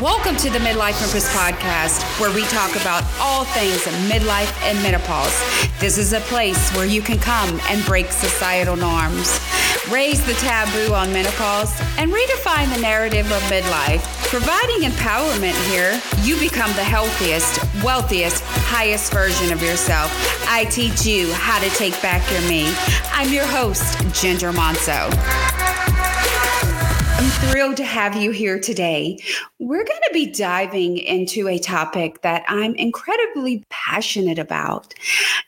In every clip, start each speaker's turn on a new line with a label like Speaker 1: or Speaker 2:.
Speaker 1: Welcome to the Midlife Empress podcast, where we talk about all things midlife and menopause. This is a place where you can come and break societal norms, raise the taboo on menopause, and redefine the narrative of midlife. Providing empowerment here, you become the healthiest, wealthiest, highest version of yourself. I teach you how to take back your me. I'm your host, Ginger Monceaux. Thrilled to have you here today. We're going to be diving into a topic that I'm incredibly passionate about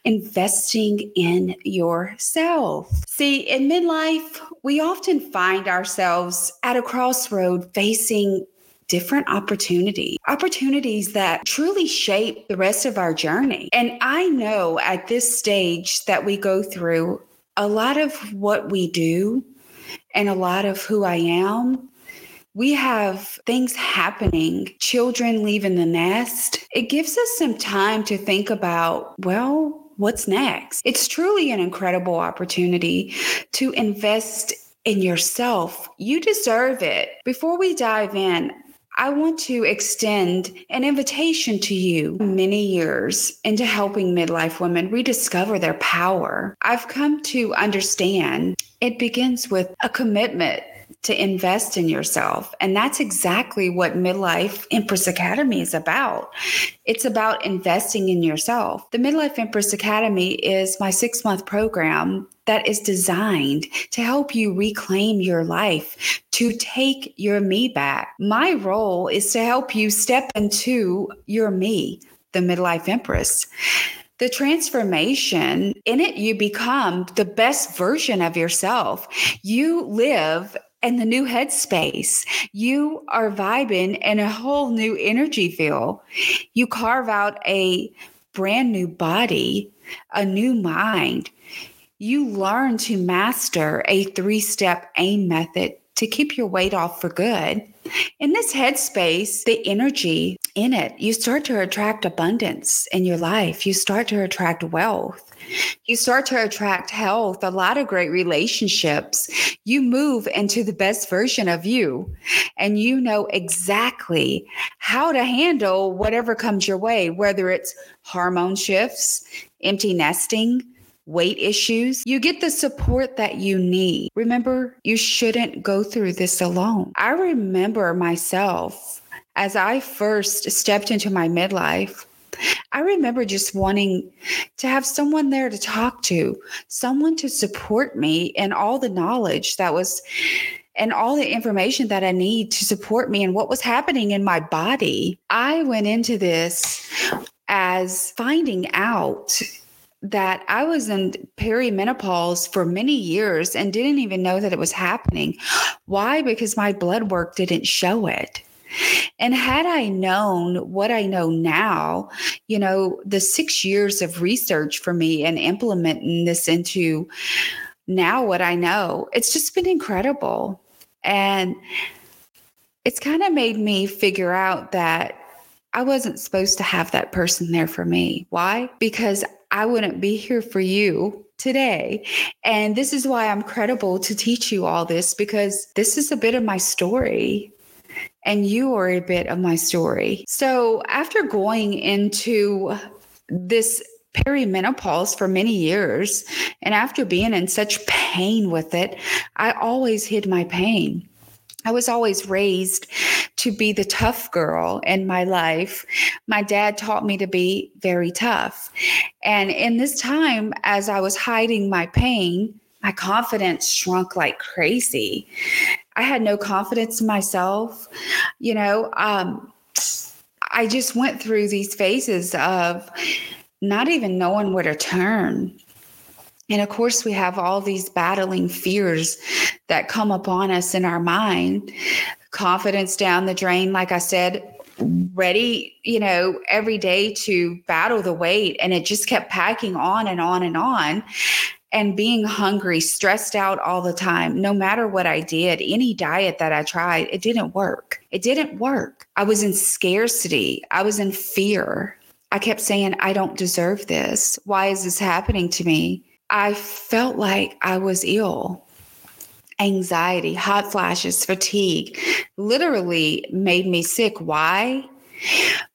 Speaker 1: investing in yourself. See, in midlife, we often find ourselves at a crossroad facing different opportunities, opportunities that truly shape the rest of our journey. And I know at this stage that we go through, a lot of what we do and a lot of who I am. We have things happening, children leaving the nest. It gives us some time to think about, well, what's next? It's truly an incredible opportunity to invest in yourself. You deserve it. Before we dive in, I want to extend an invitation to you many years into helping midlife women rediscover their power. I've come to understand it begins with a commitment to invest in yourself. And that's exactly what Midlife Empress Academy is about. It's about investing in yourself. The Midlife Empress Academy is my six month program that is designed to help you reclaim your life, to take your me back. My role is to help you step into your me, the Midlife Empress the transformation in it, you become the best version of yourself. You live in the new headspace. You are vibing in a whole new energy feel. You carve out a brand new body, a new mind. You learn to master a three step AIM method to keep your weight off for good. In this headspace, the energy in it, you start to attract abundance in your life. You start to attract wealth. You start to attract health, a lot of great relationships. You move into the best version of you, and you know exactly how to handle whatever comes your way, whether it's hormone shifts, empty nesting, weight issues, you get the support that you need. Remember, you shouldn't go through this alone. I remember myself as I first stepped into my midlife. I remember just wanting to have someone there to talk to, someone to support me and all the knowledge that was and all the information that I need to support me and what was happening in my body. I went into this as finding out that I was in perimenopause for many years and didn't even know that it was happening. Why? Because my blood work didn't show it. And had I known what I know now, you know, the six years of research for me and implementing this into now what I know, it's just been incredible. And it's kind of made me figure out that I wasn't supposed to have that person there for me. Why? Because I wouldn't be here for you today. And this is why I'm credible to teach you all this because this is a bit of my story and you are a bit of my story. So, after going into this perimenopause for many years, and after being in such pain with it, I always hid my pain. I was always raised to be the tough girl in my life. My dad taught me to be very tough. And in this time, as I was hiding my pain, my confidence shrunk like crazy. I had no confidence in myself. You know, um, I just went through these phases of not even knowing where to turn. And of course, we have all these battling fears that come upon us in our mind. Confidence down the drain, like I said, ready, you know, every day to battle the weight. And it just kept packing on and on and on and being hungry, stressed out all the time, no matter what I did, any diet that I tried, it didn't work. It didn't work. I was in scarcity, I was in fear. I kept saying, I don't deserve this. Why is this happening to me? I felt like I was ill. Anxiety, hot flashes, fatigue literally made me sick. Why?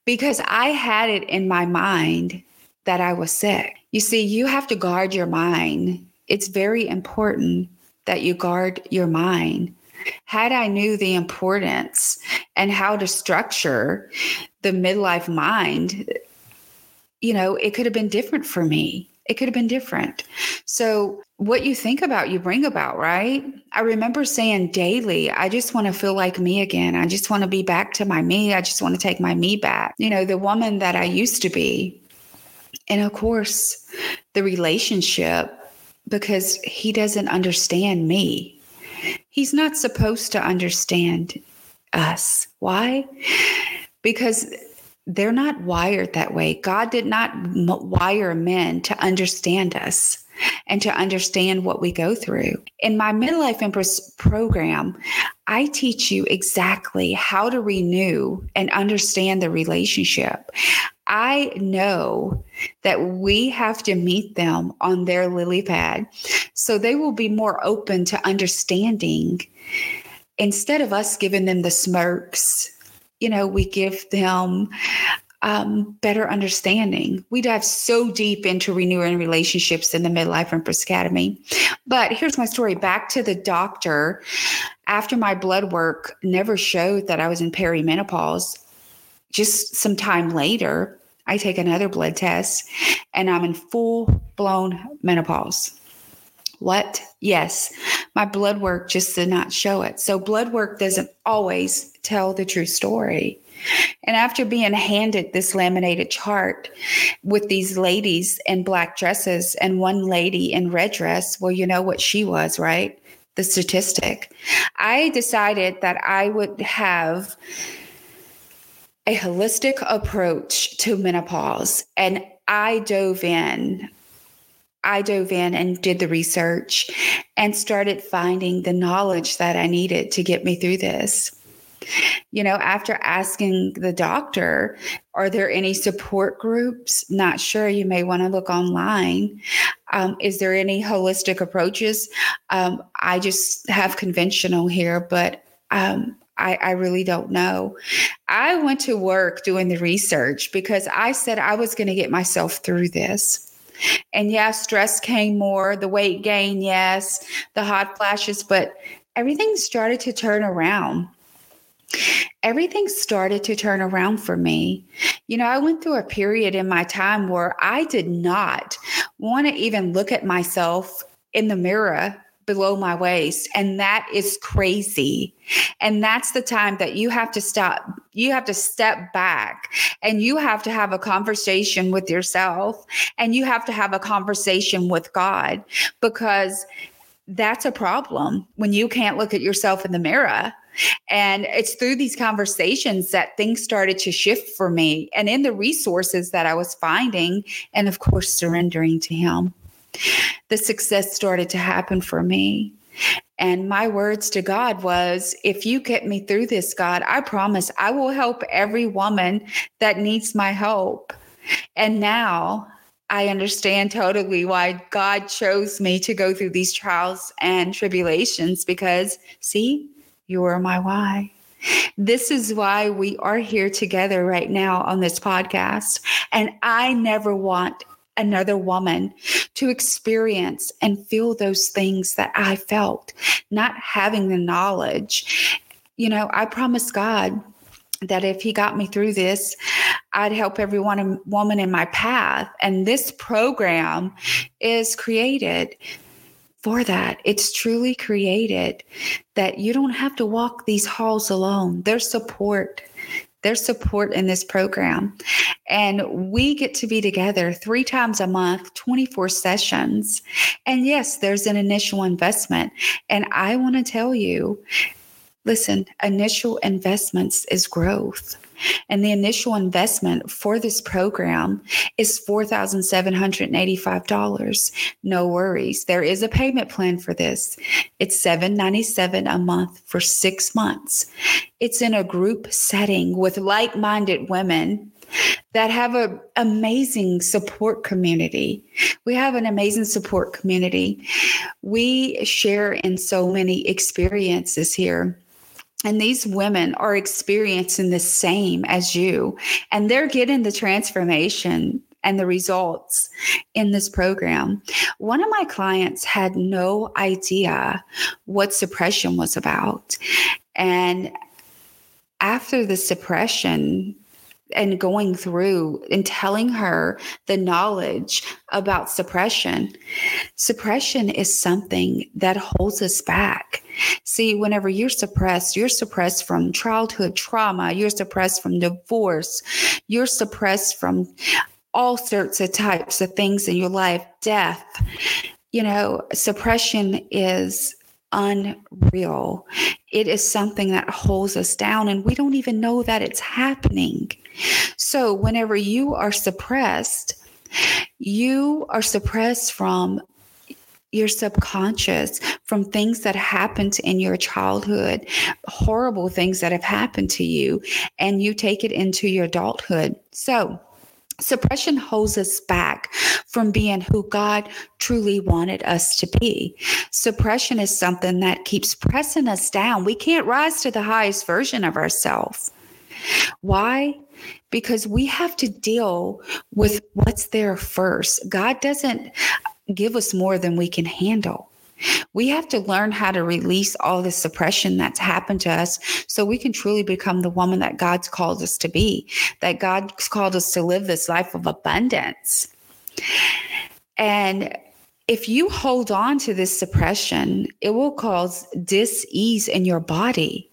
Speaker 1: Because I had it in my mind that I was sick. You see, you have to guard your mind. It's very important that you guard your mind. Had I knew the importance and how to structure the midlife mind, you know, it could have been different for me. It could have been different. So, what you think about, you bring about, right? I remember saying daily, I just want to feel like me again. I just want to be back to my me. I just want to take my me back. You know, the woman that I used to be. And of course, the relationship, because he doesn't understand me. He's not supposed to understand us. Why? Because they're not wired that way. God did not wire men to understand us and to understand what we go through. In my Midlife Empress program, I teach you exactly how to renew and understand the relationship. I know that we have to meet them on their lily pad so they will be more open to understanding instead of us giving them the smirks you know, we give them um, better understanding. We dive so deep into renewing relationships in the Midlife Empress Academy. But here's my story back to the doctor. After my blood work never showed that I was in perimenopause, just some time later, I take another blood test and I'm in full blown menopause. What? Yes, my blood work just did not show it. So, blood work doesn't always tell the true story. And after being handed this laminated chart with these ladies in black dresses and one lady in red dress, well, you know what she was, right? The statistic. I decided that I would have a holistic approach to menopause. And I dove in I dove in and did the research and started finding the knowledge that I needed to get me through this. You know, after asking the doctor, are there any support groups? Not sure. You may want to look online. Um, is there any holistic approaches? Um, I just have conventional here, but um, I, I, really don't know. I went to work doing the research because I said I was going to get myself through this. And yes, stress came more, the weight gain, yes, the hot flashes, but everything started to turn around. Everything started to turn around for me. You know, I went through a period in my time where I did not want to even look at myself in the mirror below my waist. And that is crazy. And that's the time that you have to stop. You have to step back and you have to have a conversation with yourself and you have to have a conversation with God because that's a problem when you can't look at yourself in the mirror. And it's through these conversations that things started to shift for me and in the resources that I was finding, and of course, surrendering to Him the success started to happen for me. And my words to God was, if you get me through this, God, I promise I will help every woman that needs my help. And now I understand totally why God chose me to go through these trials and tribulations because, see, you are my why. This is why we are here together right now on this podcast. And I never want another woman to experience and feel those things that I felt, not having the knowledge. You know, I promised God that if He got me through this, I'd help every one woman in my path. And this program is created for that. It's truly created that you don't have to walk these halls alone. There's support their support in this program. And we get to be together three times a month, 24 sessions. And yes, there's an initial investment. And I want to tell you listen, initial investments is growth. And the initial investment for this program is $4,785. No worries. There is a payment plan for this. It's 797 a month for six months. it's in a group setting with like minded women that have an amazing support community. We have an amazing support community. We share in so many experiences here. And these women are experiencing the same as you, and they're getting the transformation and the results in this program. One of my clients had no idea what suppression was about. And after the suppression, and going through and telling her the knowledge about suppression. Suppression is something that holds us back. See, whenever you're suppressed, you're suppressed from childhood trauma, you're suppressed from divorce, you're suppressed from all sorts of types of things in your life, death. You know, suppression is unreal. It is something that holds us down, and we don't even know that it's happening. So, whenever you are suppressed, you are suppressed from your subconscious from things that happened in your childhood, horrible things that have happened to you, and you take it into your adulthood. So, Suppression holds us back from being who God truly wanted us to be. Suppression is something that keeps pressing us down. We can't rise to the highest version of ourselves. Why? Because we have to deal with what's there first. God doesn't give us more than we can handle. We have to learn how to release all the suppression that's happened to us so we can truly become the woman that God's called us to be, that God's called us to live this life of abundance. And if you hold on to this suppression, it will cause dis-ease in your body.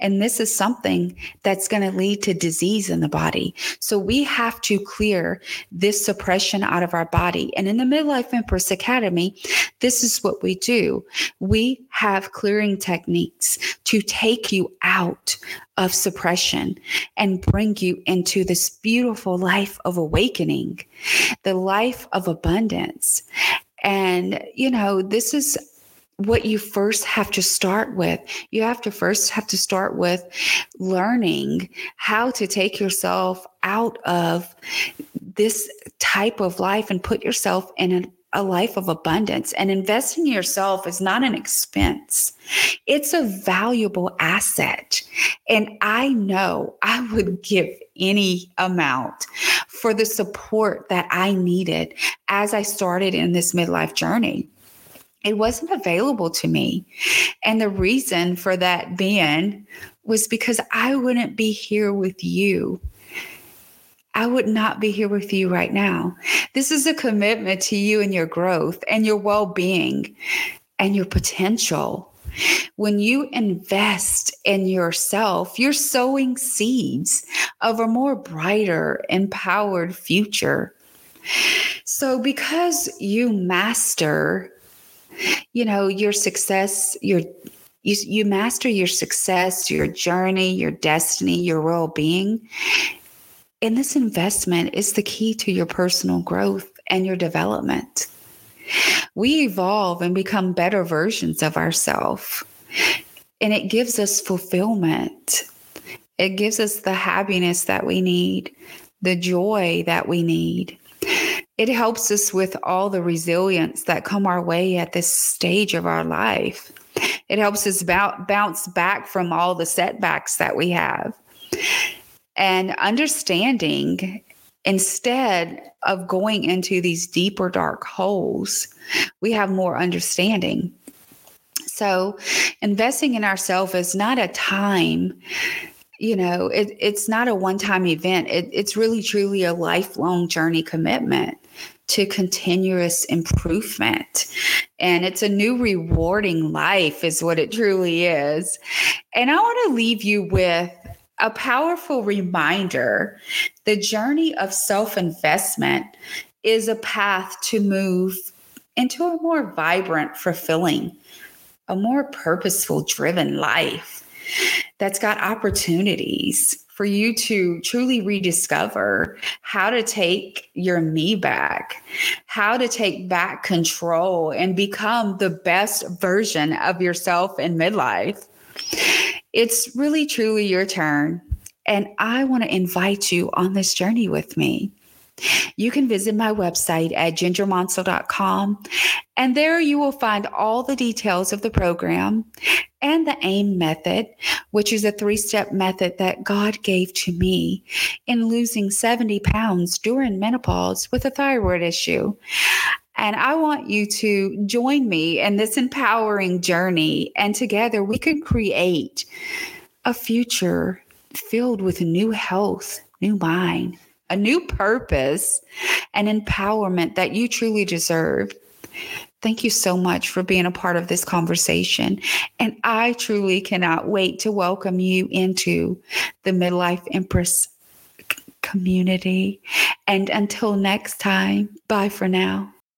Speaker 1: And this is something that's going to lead to disease in the body. So we have to clear this suppression out of our body. And in the Midlife Empress Academy, this is what we do. We have clearing techniques to take you out of suppression and bring you into this beautiful life of awakening, the life of abundance. And, you know, this is what you first have to start with. You have to first have to start with learning how to take yourself out of this type of life and put yourself in a, a life of abundance. And investing in yourself is not an expense, it's a valuable asset. And I know I would give any amount for the support that I needed as I started in this midlife journey it wasn't available to me. And the reason for that being was because I wouldn't be here with you. I would not be here with you right now. This is a commitment to you and your growth and your well being and your potential. When you invest in yourself, you're sowing seeds of a more brighter, empowered future. So, because you master you know, your success, your you, you master your success, your journey, your destiny, your well being. And this investment is the key to your personal growth and your development. We evolve and become better versions of ourselves, and it gives us fulfillment. It gives us the happiness that we need, the joy that we need it helps us with all the resilience that come our way at this stage of our life. It helps us bounce back from all the setbacks that we have. And understanding instead of going into these deeper dark holes, we have more understanding. So, investing in ourselves is not a time you know it, it's not a one-time event it, it's really truly a lifelong journey commitment to continuous improvement. And it's a new rewarding life, is what it truly is. And I want to leave you with a powerful reminder the journey of self investment is a path to move into a more vibrant, fulfilling, a more purposeful, driven life that's got opportunities for you to truly rediscover how to take your me back, how to take back control and become the best version of yourself in midlife. It's really, truly your turn. And I want to invite you on this journey with me. You can visit my website at gingermonceaux.com, and there you will find all the details of the program and the AIM method, which is a three step method that God gave to me in losing 70 pounds during menopause with a thyroid issue. And I want you to join me in this empowering journey, and together we can create a future filled with new health, new mind, a new purpose, and empowerment that you truly deserve. Thank you so much for being a part of this conversation. And I truly cannot wait to welcome you into the Midlife Empress community. And until next time, bye for now.